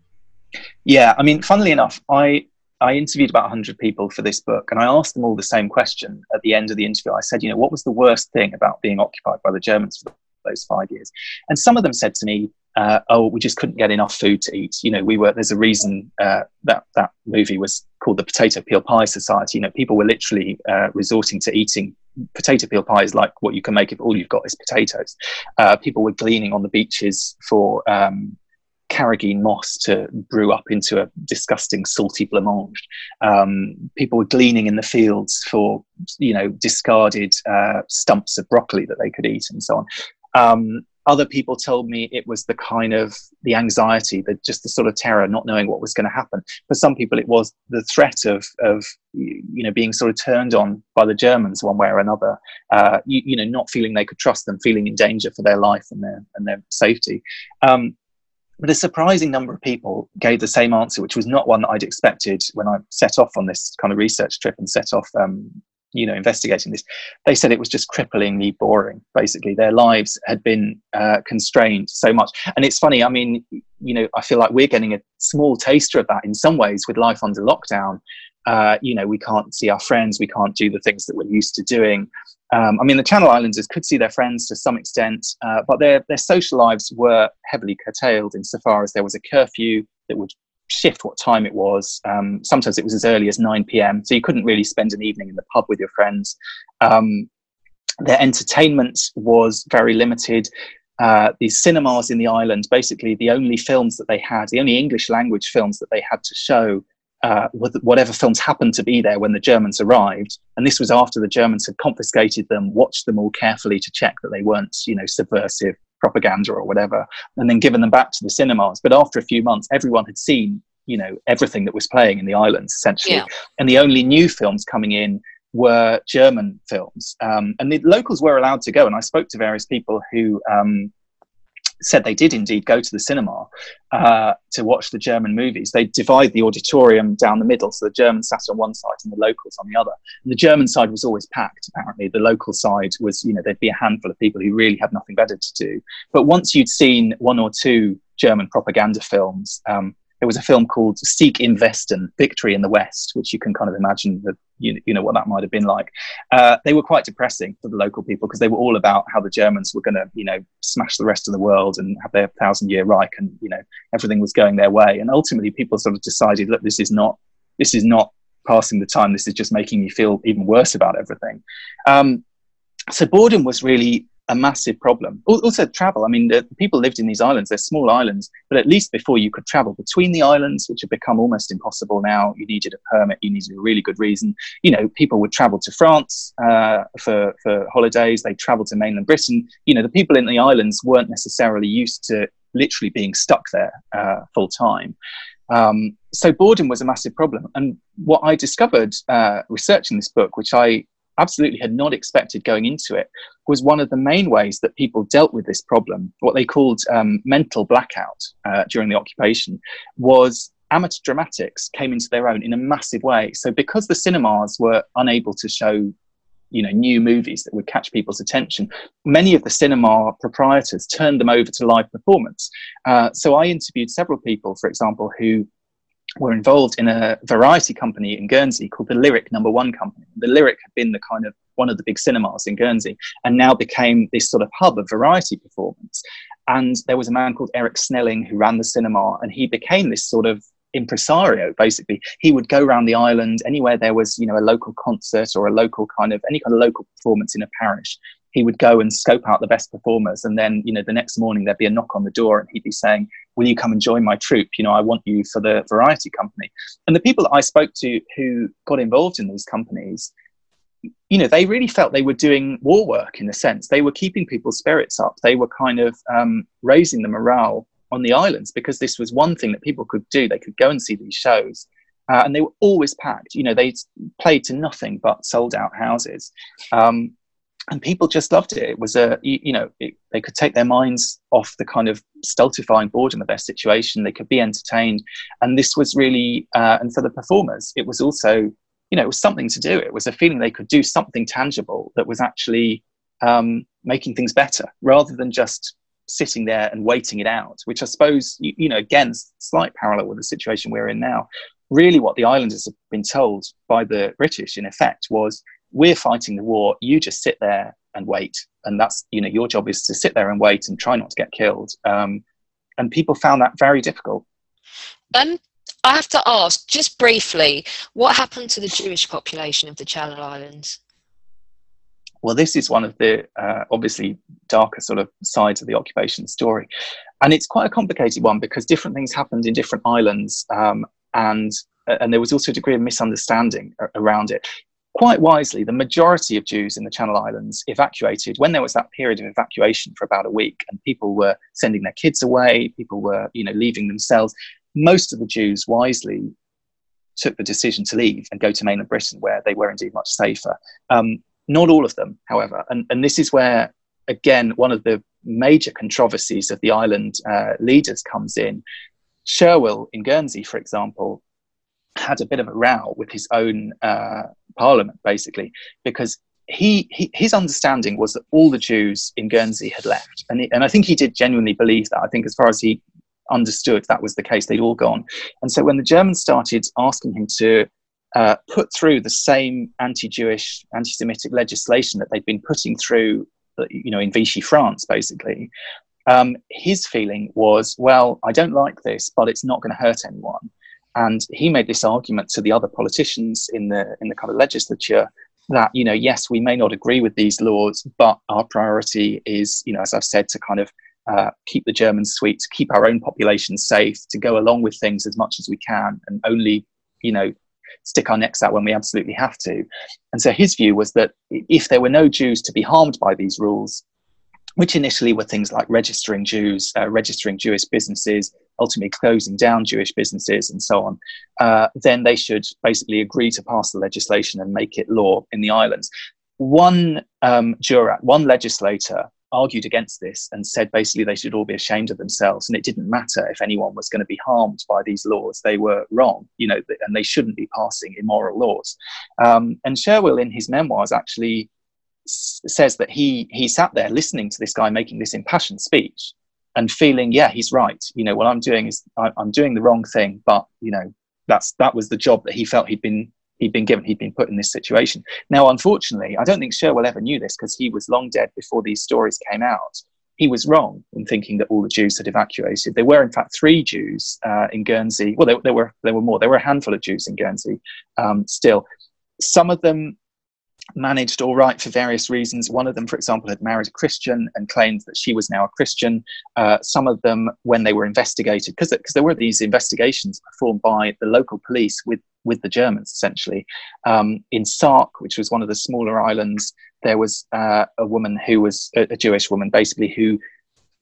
Yeah, I mean, funnily enough, I I interviewed about 100 people for this book, and I asked them all the same question at the end of the interview. I said, you know, what was the worst thing about being occupied by the Germans for those five years? And some of them said to me, uh, oh, we just couldn't get enough food to eat. You know, we were, there's a reason uh, that that movie was called the Potato Peel Pie Society. You know, people were literally uh, resorting to eating potato peel pies like what you can make if all you've got is potatoes. Uh, people were gleaning on the beaches for um, carrageen moss to brew up into a disgusting salty blancmange. Um, people were gleaning in the fields for, you know, discarded uh, stumps of broccoli that they could eat and so on. Um, other people told me it was the kind of the anxiety, the just the sort of terror, not knowing what was going to happen. For some people, it was the threat of of you know being sort of turned on by the Germans one way or another. Uh, you, you, know, not feeling they could trust them, feeling in danger for their life and their and their safety. Um, but a surprising number of people gave the same answer, which was not one that I'd expected when I set off on this kind of research trip and set off, um, you know, investigating this. They said it was just cripplingly boring. Basically, their lives had been uh, constrained so much. And it's funny. I mean, you know, I feel like we're getting a small taster of that in some ways with life under lockdown. Uh, you know, we can't see our friends, we can't do the things that we're used to doing. Um, I mean, the Channel Islanders could see their friends to some extent, uh, but their, their social lives were heavily curtailed insofar as there was a curfew that would shift what time it was. Um, sometimes it was as early as 9 p.m., so you couldn't really spend an evening in the pub with your friends. Um, their entertainment was very limited. Uh, the cinemas in the island, basically the only films that they had, the only English language films that they had to show uh, whatever films happened to be there when the Germans arrived. And this was after the Germans had confiscated them, watched them all carefully to check that they weren't, you know, subversive propaganda or whatever, and then given them back to the cinemas. But after a few months, everyone had seen, you know, everything that was playing in the islands essentially. Yeah. And the only new films coming in were German films. Um, and the locals were allowed to go. And I spoke to various people who um, said they did indeed go to the cinema uh, to watch the German movies. They divide the auditorium down the middle, so the Germans sat on one side and the locals on the other. And the German side was always packed. Apparently, the local side was, you know, there'd be a handful of people who really had nothing better to do. But once you'd seen one or two German propaganda films, um, there was a film called Sieg im Westen, Victory in the West, which you can kind of imagine the, you, you know what that might have been like. Uh, they were quite depressing for the local people because they were all about how the Germans were going to, you know, smash the rest of the world and have their thousand year Reich, and you know everything was going their way. And ultimately, people sort of decided, look, this is not this is not passing the time. This is just making me feel even worse about everything. Um, so boredom was really a massive problem. Also, travel. I mean, the people lived in these islands. They're small islands, but at least before you could travel between the islands, which have become almost impossible now, you needed a permit. You needed a really good reason. You know, people would travel to France uh, for for holidays. They traveled to mainland Britain. You know, the people in the islands weren't necessarily used to literally being stuck there uh, full time. Um, so boredom was a massive problem. And what I discovered uh, researching this book, which I absolutely had not expected going into it was one of the main ways that people dealt with this problem, what they called um, mental blackout uh, during the occupation, was amateur dramatics came into their own in a massive way. So because the cinemas were unable to show you know new movies that would catch people's attention many of the cinema proprietors turned them over to live performance uh, so i interviewed several people for example who were involved in a variety company in Guernsey called the Lyric Number One Company. The Lyric had been the kind of one of the big cinemas in Guernsey and now became this sort of hub of variety performance. And there was a man called Eric Snelling who ran the cinema, and he became this sort of impresario basically he would go around the island anywhere there was you know a local concert or a local kind of any kind of local performance in a parish he would go and scope out the best performers and then you know the next morning there'd be a knock on the door and he'd be saying will you come and join my troupe you know i want you for the variety company. And the people i spoke to who got involved in these companies you know they really felt they were doing war work in a sense. They were keeping people's spirits up. They were kind of um, raising the morale on the islands because this was one thing that people could do. They could go and see these shows uh, and they were always packed. You know they played to nothing but sold out houses. Um, and people just loved it. It was a, you, you know, it, they could take their minds off the kind of stultifying boredom of their situation. They could be entertained, and this was really, uh, and for the performers, it was also, you know, it was something to do. It was a feeling they could do something tangible that was actually um, making things better, rather than just sitting there and waiting it out. Which I suppose, you, you know, again, slight parallel with the situation we're in now. Really, what the islanders have been told by the British, in effect, was we're fighting the war you just sit there and wait. And that's you know your job is to sit there and wait and try not to get killed. Um, and people found that very difficult. Um, i have to ask just briefly what happened to the jewish population of the channel islands? Well this is one of the uh, obviously darker sort of sides of the occupation story. And it's quite a complicated one because different things happened in different islands um, and and there was also a degree of misunderstanding around it quite wisely, the majority of Jews in the Channel Islands evacuated when there was that period of evacuation for about a week, and people were sending their kids away, people were, you know, leaving themselves. Most of the Jews wisely took the decision to leave and go to mainland Britain, where they were indeed much safer. Um, not all of them, however, and, and this is where, again, one of the major controversies of the island uh, leaders comes in. Sherwill in Guernsey, for example, had a bit of a row with his own uh, parliament, basically, because he, he, his understanding was that all the Jews in Guernsey had left, and he, and I think he did genuinely believe that. I think as far as he understood that was the case, they'd all gone. And so when the Germans started asking him to uh, put through the same anti-Jewish, anti-Semitic legislation that they'd been putting through, uh, you know, in Vichy France, basically. Um, his feeling was, well, I don't like this, but it's not going to hurt anyone. And he made this argument to the other politicians in the in the kind of legislature that you know yes we may not agree with these laws, but our priority is you know as I've said to kind of uh, keep the Germans sweet, to keep our own population safe, to go along with things as much as we can, and only you know stick our necks out when we absolutely have to. And so his view was that if there were no Jews to be harmed by these rules, which initially were things like registering Jews, uh, registering Jewish businesses, ultimately closing down Jewish businesses and so on, uh, then they should basically agree to pass the legislation and make it law in the islands. One um, jurat, one legislator argued against this and said basically they should all be ashamed of themselves and it didn't matter if anyone was going to be harmed by these laws they were wrong you know and they shouldn't be passing immoral laws um, and sherwill in his memoirs actually says that he he sat there listening to this guy making this impassioned speech and feeling, yeah, he's right. You know, what I'm doing is I, am doing the wrong thing, but you know, that's that was the job that he felt he'd been he'd been given. He'd been put in this situation. Now, unfortunately, I don't think sherwill ever knew this because he was long dead before these stories came out. He was wrong in thinking that all the Jews had evacuated. There were, in fact, three Jews uh, in Guernsey. Well, there, there, were there were more. There were a handful of Jews in Guernsey um, still. Some of them managed all right for various reasons. One of them, for example, had married a Christian and claimed that she was now a Christian. Uh, some of them, when they were investigated, because there were these investigations performed by the local police with, with the Germans, essentially. Um, in Sark, which was one of the smaller islands, there was uh, a woman who was a, a, Jewish woman, basically, who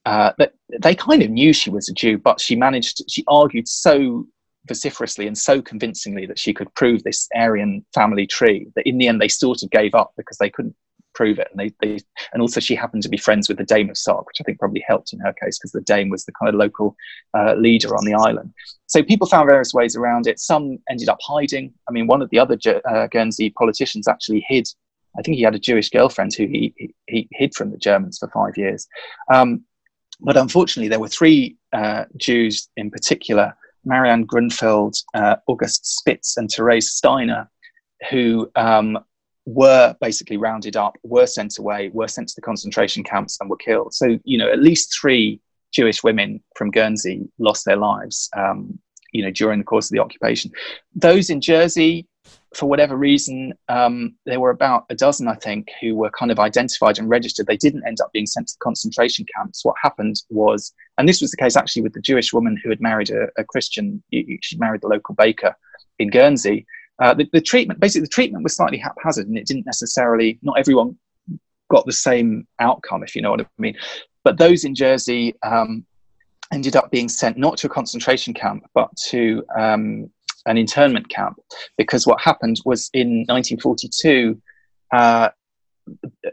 uh, they kind of knew she was a Jew, but she managed, she argued so vociferously and so convincingly that she could prove this Aryan family tree that in the end they sort of gave up because they couldn't prove it. And they, they and also she happened to be friends with the Dame of Sark, which I think probably helped in her case because the Dame was the kind of local uh, leader on the island. So people found various ways around it. Some ended up hiding. I mean, one of the other uh, Guernsey politicians actually hid. I think he had a Jewish girlfriend who he, he, he hid from the Germans for five years. Um, but unfortunately, there were three uh, Jews in particular Marianne Grunfeld, uh, August Spitz, and Therese Steiner, who um, were basically rounded up, were sent away, were sent to the concentration camps, and were killed. So, you know, at least three Jewish women from Guernsey lost their lives, um, you know, during the course of the occupation. Those in Jersey, for whatever reason, um, there were about a dozen, I think, who were kind of identified and registered. They didn't end up being sent to concentration camps. What happened was, and this was the case actually with the Jewish woman who had married a, a Christian, she married the local baker in Guernsey. Uh, the, the, treatment, basically, the treatment was slightly haphazard and it didn't necessarily, not everyone got the same outcome, if you know what I mean. But those in Jersey um, ended up being sent not to a concentration camp, but to um, an internment camp. Because what happened was in 1942 uh,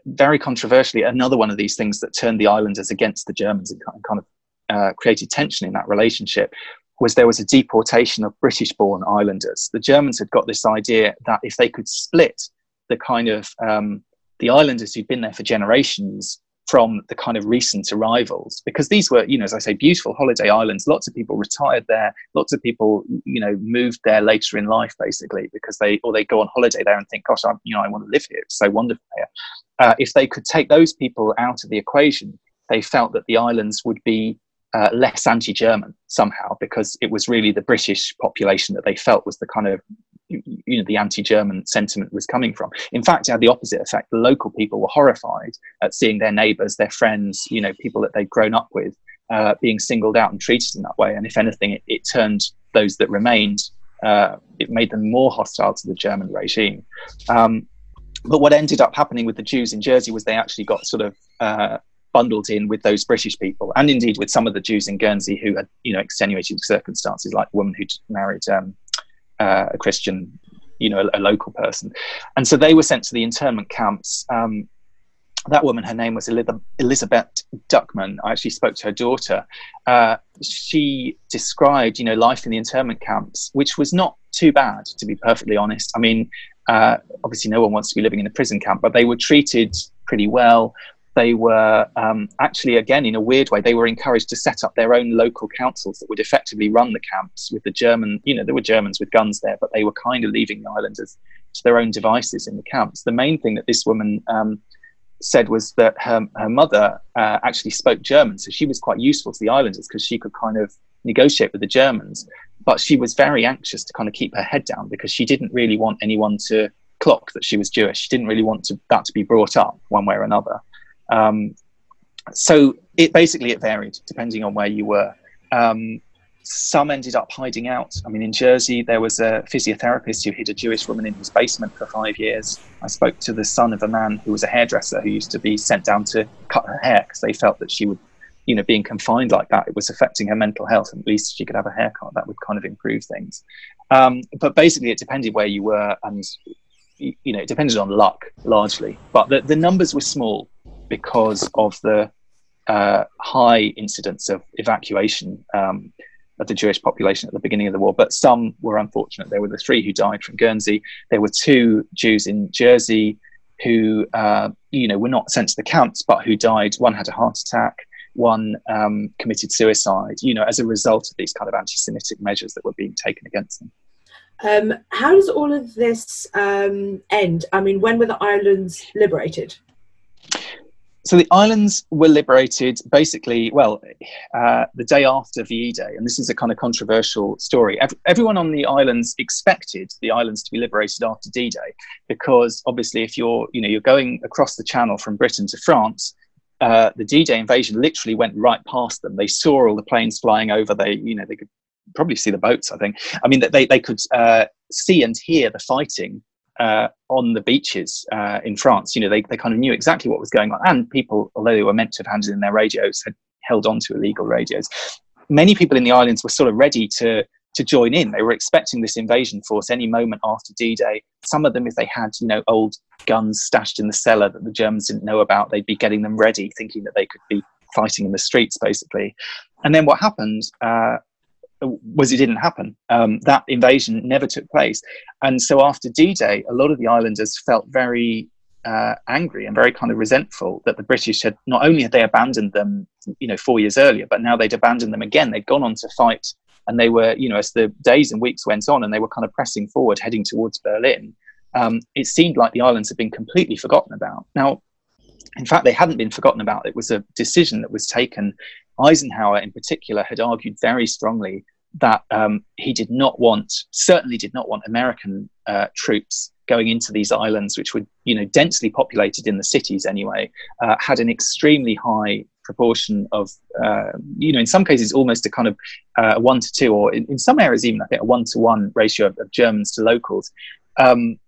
very controversially another one of these things that turned the islanders against the germans and kind of uh, created tension in that relationship was there was a deportation of british born islanders. The germans had got this idea that if they could split the kind of um, the islanders who'd been there for generations from the kind of recent arrivals because these were you know as i say beautiful holiday islands. Lots of people retired there. Lots of people you know moved there later in life basically because they or they go on holiday there and think gosh i you know i want to live here. It's so wonderful here. Uh, if they could take those people out of the equation they felt that the islands would be uh, less anti-German somehow because it was really the British population that they felt was the kind of you know the anti-German sentiment was coming from. In fact, it had the opposite effect. The local people were horrified at seeing their neighbours, their friends, you know, people that they'd grown up with, uh, being singled out and treated in that way. And if anything, it, it turned those that remained, uh, it made them more hostile to the German regime. Um, but what ended up happening with the Jews in Jersey was they actually got sort of uh, bundled in with those British people, and indeed with some of the Jews in Guernsey who had, you know, extenuating circumstances, like the woman who married um, uh, a Christian, you know, a, a, local person. And so they were sent to the internment camps. Um, that woman, her name was Elizabeth Duquemin. I actually spoke to her daughter. Uh, she described, you know, life in the internment camps, which was not too bad, to be perfectly honest. I mean, uh, obviously, no one wants to be living in a prison camp, but they were treated pretty well they were um, actually, again, in a weird way, they were encouraged to set up their own local councils that would effectively run the camps with the German, you know, there were Germans with guns there, but they were kind of leaving the islanders to their own devices in the camps. The main thing that this woman um, said was that her, her mother uh, actually spoke German, so she was quite useful to the islanders because she could kind of negotiate with the Germans. But she was very anxious to kind of keep her head down because she didn't really want anyone to clock that she was Jewish. She didn't really want to, that to be brought up one way or another. Um, so it basically it varied depending on where you were. Um, some ended up hiding out. I mean, in Jersey, there was a physiotherapist who hid a Jewish woman in his basement for five years. I spoke to the son of a man who was a hairdresser who used to be sent down to cut her hair because they felt that she would, you know, being confined like that, it was affecting her mental health. And at least she could have a haircut. That would kind of improve things. Um, but basically, it depended where you were, and you know, it depended on luck largely. But the, the numbers were small because of the uh, high incidence of evacuation um, of the Jewish population at the beginning of the war. But some were unfortunate. There were the three who died from Guernsey. There were two Jews in Jersey who, uh, you know, were not sent to the camps, but who died. One had a heart attack. One um, committed suicide. You know, as a result of these kind of anti-Semitic measures that were being taken against them. Um, how does all of this um, end? I mean, when were the islands liberated? So the islands were liberated basically, well, uh, the day after VE Day, and this is a kind of controversial story. Every, everyone on the islands expected the islands to be liberated after D-Day, because obviously, if you're, you know, you're going across the Channel from Britain to France, uh, the D-Day invasion literally went right past them. They saw all the planes flying over. They, you know, they could probably see the boats. I think. I mean, they they could uh, see and hear the fighting uh, on the beaches uh, in France. You know, they, they kind of knew exactly what was going on. And people, although they were meant to have handed in their radios, had held on to illegal radios. Many people in the islands were sort of ready to, to join in. They were expecting this invasion force any moment after D-Day. Some of them, if they had, you know, old guns stashed in the cellar that the Germans didn't know about, they'd be getting them ready, thinking that they could be fighting in the streets, basically. And then what happened uh, was it didn't happen. Um, that invasion never took place. And so after D Day, a lot of the islanders felt very uh, angry and very kind of resentful that the British had not only had they abandoned them, you know, four years earlier, but now they'd abandoned them again. They'd gone on to fight, and they were, you know, as the days and weeks went on, and they were kind of pressing forward, heading towards Berlin. Um, it seemed like the islands had been completely forgotten about. Now, in fact, they hadn't been forgotten about. It was a decision that was taken Eisenhower, in particular, had argued very strongly that um, he did not want, certainly did not want American uh, troops going into these islands, which were, you know, densely populated in the cities anyway, uh, had an extremely high proportion of, uh, you know, in some cases almost a kind of uh, one to two, or in, in, some areas even I think a one to one ratio of, of Germans to locals. Um,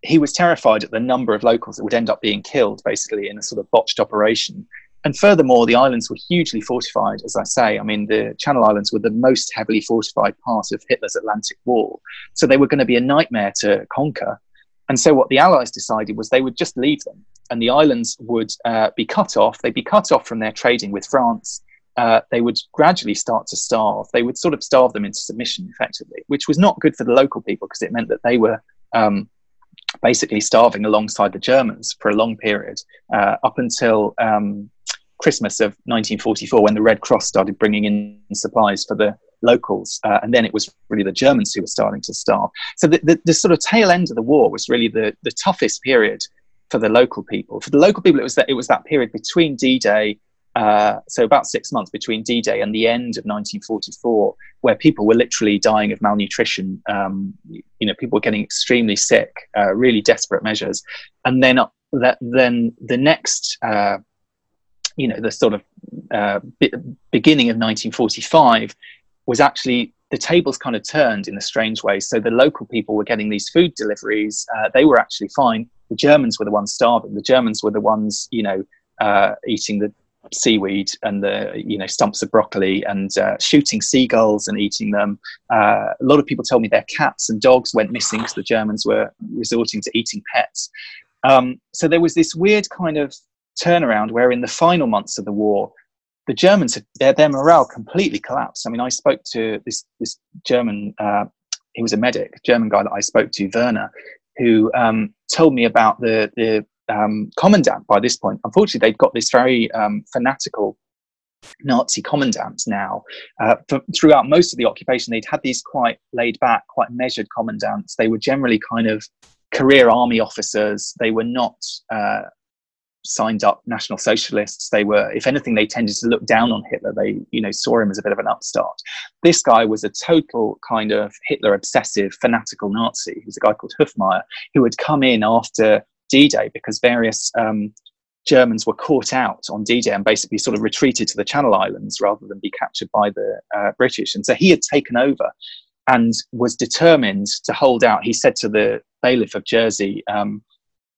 he was terrified at the number of locals that would end up being killed, basically in a sort of botched operation and furthermore, the islands were hugely fortified, as I say. I mean, the Channel Islands were the most heavily fortified part of Hitler's Atlantic Wall. So they were going to be a nightmare to conquer. And so what the Allies decided was they would just leave them, and the islands would uh, be cut off. They'd be cut off from their trading with France. Uh, they would gradually start to starve. They would sort of starve them into submission, effectively, which was not good for the local people because it meant that they were um, basically starving alongside the Germans for a long period uh, up until um, Christmas of 1944 when the Red Cross started bringing in supplies for the locals. Uh, and then it was really the Germans who were starting to starve. So the, the, the, sort of tail end of the war was really the, the toughest period for the local people. For the local people, it was that, it was that period between D Day. Uh, so about six months between D-Day and the end of 1944, where people were literally dying of malnutrition. Um, you know, people were getting extremely sick, uh, really desperate measures, and then uh, that, then the next uh, you know, the sort of uh, beginning of 1945 was actually the tables kind of turned in a strange way. So the local people were getting these food deliveries. Uh, they were actually fine. The Germans were the ones starving. The Germans were the ones, you know, uh, eating the seaweed and the you know stumps of broccoli and uh, shooting seagulls and eating them. Uh, a lot of people told me their cats and dogs went missing because the Germans were resorting to eating pets. Um, so there was this weird kind of turnaround where in the final months of the war, the Germans their, their morale completely collapsed. I mean, I spoke to this this German, uh, he was a medic, German guy that I spoke to, Werner, who um, told me about the the um, commandant. By this point, unfortunately, they've got this very um, fanatical Nazi commandant now. Uh, for, throughout most of the occupation, they'd had these quite laid back, quite measured commandants. They were generally kind of career army officers. They were not uh, signed up National Socialists. They were, if anything, they tended to look down on Hitler. They, you know, saw him as a bit of an upstart. This guy was a total kind of Hitler obsessive, fanatical Nazi. He was a guy called Hüffmeier who had come in after D-Day because various um, Germans were caught out on D-Day and basically sort of retreated to the Channel Islands rather than be captured by the uh, British. And so he had taken over and was determined to hold out. He said to the bailiff of Jersey, um,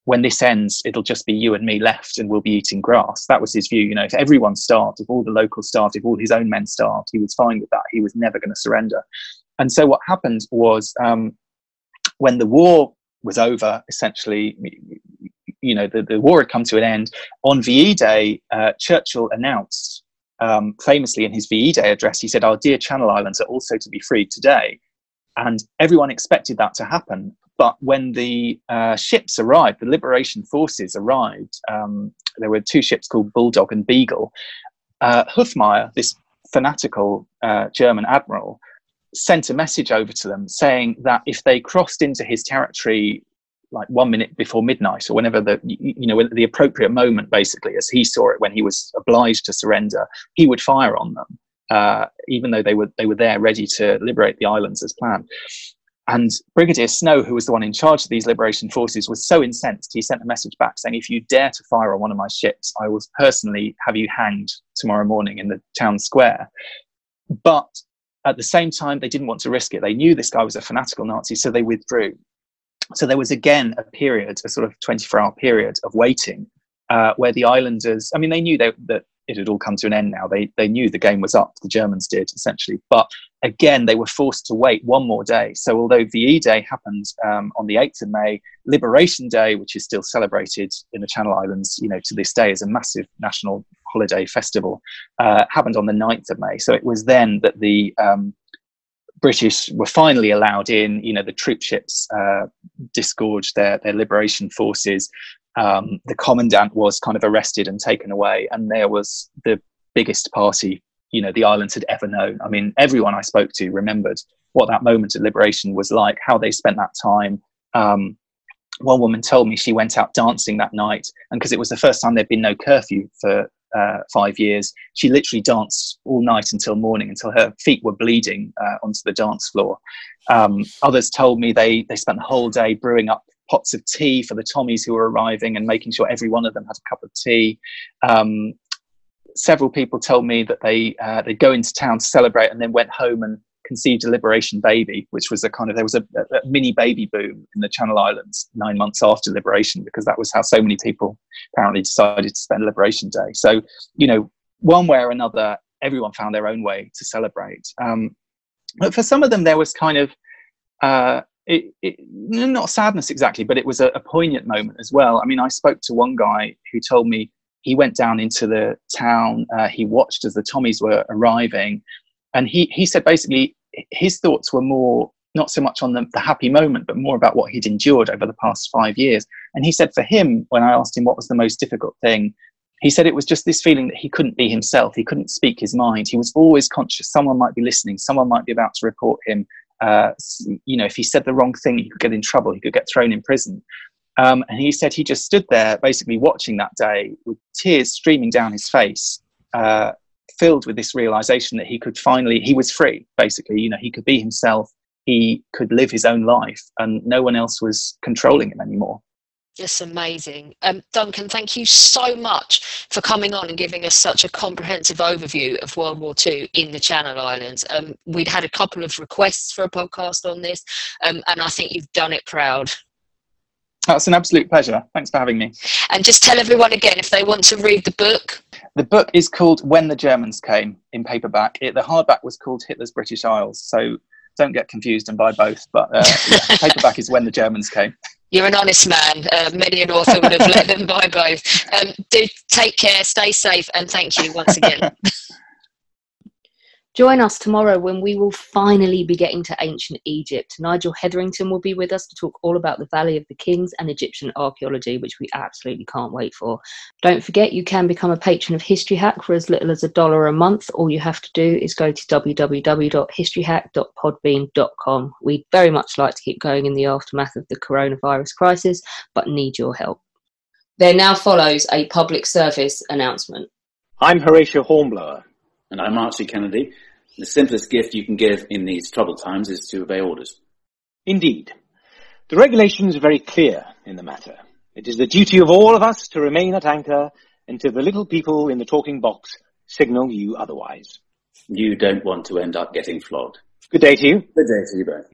when this ends, it'll just be you and me left, and we'll be eating grass. That was his view. You know, if everyone starved, if all the locals starved, if all his own men starved, he was fine with that. He was never going to surrender. And so what happened was um, when the war was over, essentially, you know, the, the war had come to an end. On VE Day, uh, Churchill announced um, famously in his VE Day address, he said, Our dear Channel Islands are also to be freed today. And everyone expected that to happen. But when the uh, ships arrived, the liberation forces arrived, um, there were two ships called Bulldog and Beagle. Uh, Hüffmeier, this fanatical uh, German admiral, sent a message over to them saying that if they crossed into his territory like one minute before midnight or whenever the you know the appropriate moment basically as he saw it when he was obliged to surrender he would fire on them uh, even though they were they were there ready to liberate the islands as planned and brigadier snow who was the one in charge of these liberation forces was so incensed he sent a message back saying if you dare to fire on one of my ships i will personally have you hanged tomorrow morning in the town square. But at the same time they didn't want to risk it. They knew this guy was a fanatical nazi so they withdrew. So there was again a period, a sort of 24 hour period of waiting uh, where the islanders, I mean, they knew they, that it had all come to an end now. They, they knew the game was up, the Germans did essentially. But again, they were forced to wait one more day. So although VE Day happened um, on the 8th of May, Liberation Day, which is still celebrated in the Channel Islands, you know, to this day as a massive national holiday festival, uh, happened on the 9th of May. So it was then that the um, British were finally allowed in. You know, the troop ships uh, disgorged their their liberation forces. Um, the commandant was kind of arrested and taken away, and there was the biggest party you know the islands had ever known. I mean, everyone I spoke to remembered what that moment of liberation was like, how they spent that time. Um, one woman told me she went out dancing that night, and because it was the first time there'd been no curfew for uh, five years. She literally danced all night until morning, until her feet were bleeding uh, onto the dance floor. Um, others told me they they spent the whole day brewing up pots of tea for the Tommies who were arriving and making sure every one of them had a cup of tea. Um, several people told me that they uh, they'd go into town to celebrate and then went home and conceived a liberation baby, which was a kind of there was a, a, mini baby boom in the Channel Islands nine months after liberation because that was how so many people apparently decided to spend Liberation Day. So you know, one way or another, everyone found their own way to celebrate. Um, but for some of them, there was kind of uh, it, it, not sadness exactly, but it was a, a poignant moment as well. I mean, I spoke to one guy who told me he went down into the town. Uh, he watched as the Tommies were arriving, and he he said basically his thoughts were more not so much on the, the happy moment, but more about what he'd endured over the past five years. And he said for him, when I asked him what was the most difficult thing, he said it was just this feeling that he couldn't be himself. He couldn't speak his mind. He was always conscious someone might be listening, someone might be about to report him. Uh, you know, if he said the wrong thing, he could get in trouble. He could get thrown in prison. Um, and he said he just stood there, basically watching that day with tears streaming down his face, uh, filled with this realization that he could finally he was free basically you know he could be himself he could live his own life and no one else was controlling him anymore just amazing. Um, Duncan, thank you so much for coming on and giving us such a comprehensive overview of World War II in the Channel Islands. Um, we'd had a couple of requests for a podcast on this, um, and I think you've done it proud. That's an absolute pleasure. Thanks for having me. And just tell everyone again if they want to read the book. The book is called When the Germans Came in paperback. It, the hardback was called Hitler's British Isles. So don't get confused and buy both. But uh, yeah, paperback is When the Germans Came. You're an honest man. Uh, many an author would have let them buy both. Um, do take care, stay safe, and thank you once again. Join us tomorrow when we will finally be getting to ancient Egypt. Nigel Hetherington will be with us to talk all about the Valley of the Kings and Egyptian archaeology, which we absolutely can't wait for. Don't forget, you can become a patron of History Hack for as little as a dollar a month. All you have to do is go to www.historyhack.podbean.com. We'd very much like to keep going in the aftermath of the coronavirus crisis, but need your help. There now follows a public service announcement. I'm Horatio Hornblower and I'm Archie Kennedy. The simplest gift you can give in these troubled times is to obey orders. Indeed. The regulations are very clear in the matter. It is the duty of all of us to remain at anchor until the little people in the talking box signal you otherwise. You don't want to end up getting flogged. Good day to you. Good day to you both.